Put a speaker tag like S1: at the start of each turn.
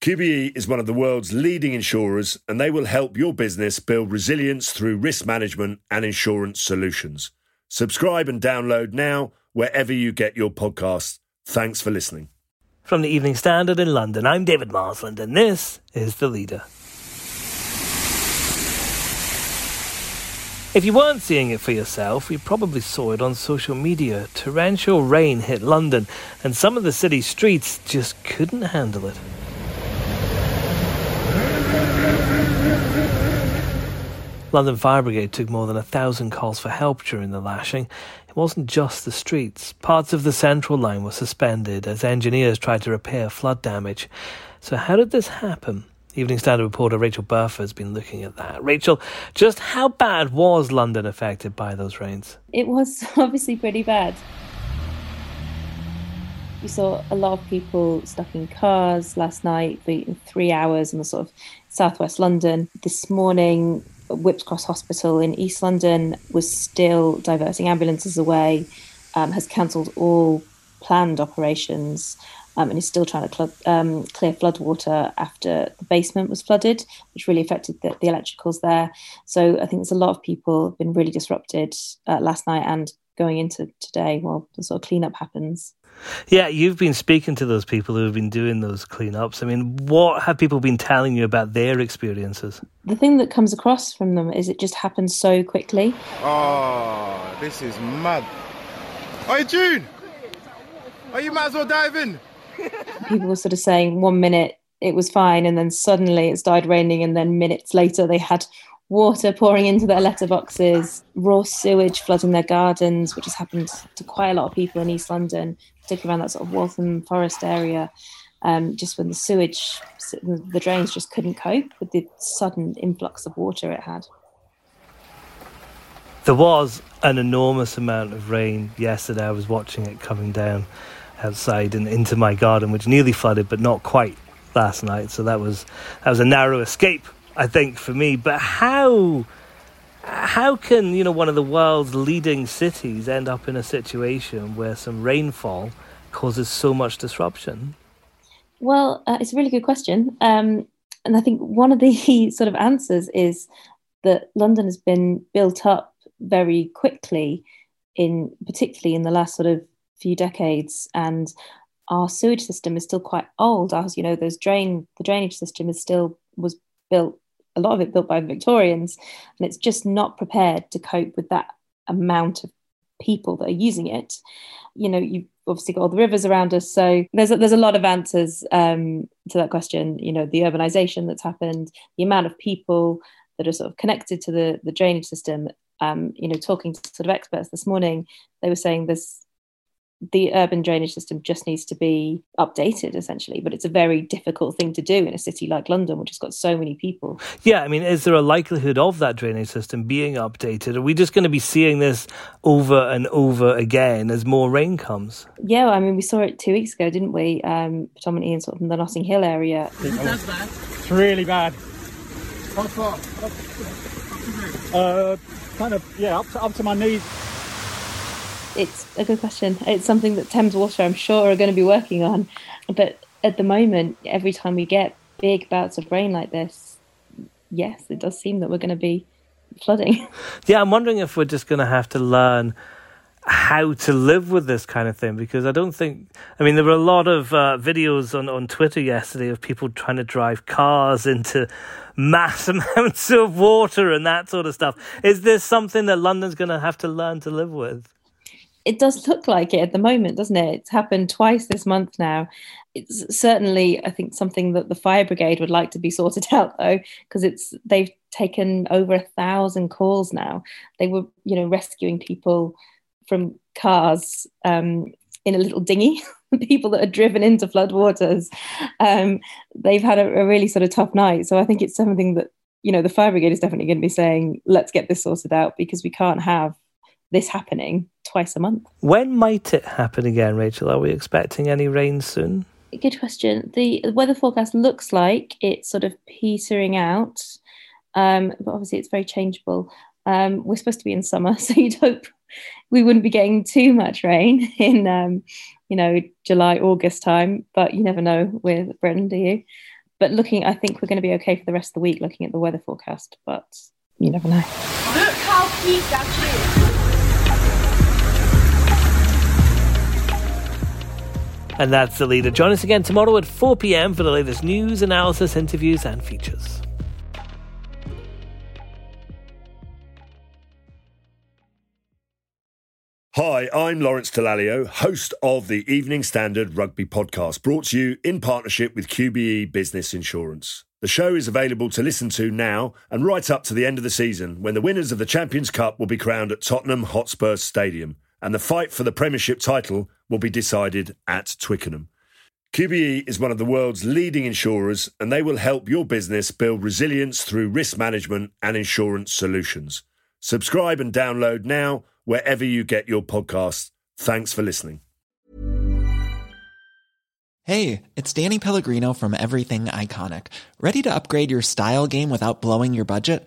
S1: QBE is one of the world's leading insurers and they will help your business build resilience through risk management and insurance solutions. Subscribe and download now wherever you get your podcasts. Thanks for listening.
S2: From the Evening Standard in London, I'm David Marsland, and this is The Leader. If you weren't seeing it for yourself, you probably saw it on social media. Torrential rain hit London, and some of the city's streets just couldn't handle it. London Fire Brigade took more than a thousand calls for help during the lashing. It wasn't just the streets. Parts of the central line were suspended as engineers tried to repair flood damage. So, how did this happen? Evening Standard reporter Rachael Burford has been looking at that. Rachael, just how bad was London affected by those rains?
S3: It was obviously pretty bad. We saw a lot of people stuck in cars last night for three hours in the sort of southwest London. This morning, Whipps Cross Hospital in East London was still diverting ambulances away, um, has cancelled all planned operations, um, and is still trying to cl- um, clear floodwater after the basement was flooded, which really affected the, the, electricals there. So I think there's a lot of people have been really disrupted uh, last night and going into today while the sort of cleanup happens.
S2: Yeah, you've been speaking to those people who have been doing those cleanups. I mean, what have people been telling you about their experiences?
S3: The thing that comes across from them is it just happens so quickly.
S4: Oh, this is mad. Hey, June! Oh, you might as well dive in.
S3: people were sort of saying one minute it was fine, and then suddenly it started raining, and then minutes later they had water pouring into their letterboxes, raw sewage flooding their gardens, which has happened to quite a lot of people in East London, particularly around that sort of Waltham Forest area. Um, just when the sewage, the drains just couldn't cope with the sudden influx of water it had.
S2: There was an enormous amount of rain yesterday. I was watching it coming down outside and into my garden, which nearly flooded, but not quite last night. So that was that was a narrow escape I think for me. But how how can you know one of the world's leading cities end up in a situation where some rainfall causes so much disruption?
S3: Well, uh, it's a really good question, um, and I think one of the sort of answers is that London has been built up very quickly, in particularly in the last sort of few decades, and our sewage system is still quite old. As you know, those drain the drainage system is still was built a lot of it built by the Victorians, and it's just not prepared to cope with that amount of people that are using it. You know, you've obviously got all the rivers around us, so there's a, there's a lot of answers um, to that question. You know, the urbanization that's happened, the amount of people that are sort of connected to the the drainage system. Um, you know, talking to sort of experts this morning, they were saying there's the urban drainage system just needs to be updated essentially. But it's a very difficult thing to do in a city like london which has got so many people.
S2: Yeah i mean is there a likelihood of that drainage system being updated? Are we just going to be seeing this over and over again as more rain comes?
S3: Yeah i mean we saw it two weeks ago didn't we? Um, predominantly in sort of the notting hill area.
S5: That's bad it's really bad. How far uh kind of yeah up to, up to my knees
S3: it's a good question. It's something that Thames Water, I'm sure, are going to be working on. But at the moment, every time we get big bouts of rain like this, yes, it does seem that we're going to be flooding.
S2: Yeah, I'm wondering if we're just going to have to learn how to live with this kind of thing because I don't think I mean there were a lot of uh, videos on on Twitter yesterday of people trying to drive cars into mass amounts of water and that sort of stuff. Is this something that London's going to have to learn to live with?
S3: It does look like it at the moment, doesn't it? It's happened twice this month now. It's certainly, I think, something that the fire brigade would like to be sorted out, though, because it's they've taken over a thousand calls now. They were, you know, rescuing people from cars um, in a little dinghy. people that are driven into floodwaters. Um, they've had a, a really sort of tough night. So I think it's something that you know the fire brigade is definitely going to be saying, let's get this sorted out because we can't have this happening twice a month.
S2: When might it happen again, Rachael? Are we expecting any rain soon?
S3: Good question. The weather forecast looks like it's sort of petering out, um, but obviously it's very changeable. Um, we're supposed to be in summer, so you'd hope we wouldn't be getting too much rain in, um, you know, July, August time. But you never know with Britain, do you? But looking, I think we're going to be okay for the rest of the week looking at the weather forecast. But you never know.
S6: Look how peak that is.
S2: And that's the leader. Join us again tomorrow at 4 pm for the latest news, analysis, interviews, and features.
S1: Hi, I'm Lawrence Dallaglio, host of the Evening Standard Rugby Podcast, brought to you in partnership with QBE Business Insurance. The show is available to listen to now and right up to the end of the season when the winners of the Champions Cup will be crowned at Tottenham Hotspur Stadium and the fight for the Premiership title will be decided at Twickenham. QBE is one of the world's leading insurers and they will help your business build resilience through risk management and insurance solutions. Subscribe and download now wherever you get your podcasts. Thanks for listening.
S7: Hey, it's Danny Pellegrino from Everything Iconic. Ready to upgrade your style game without blowing your budget?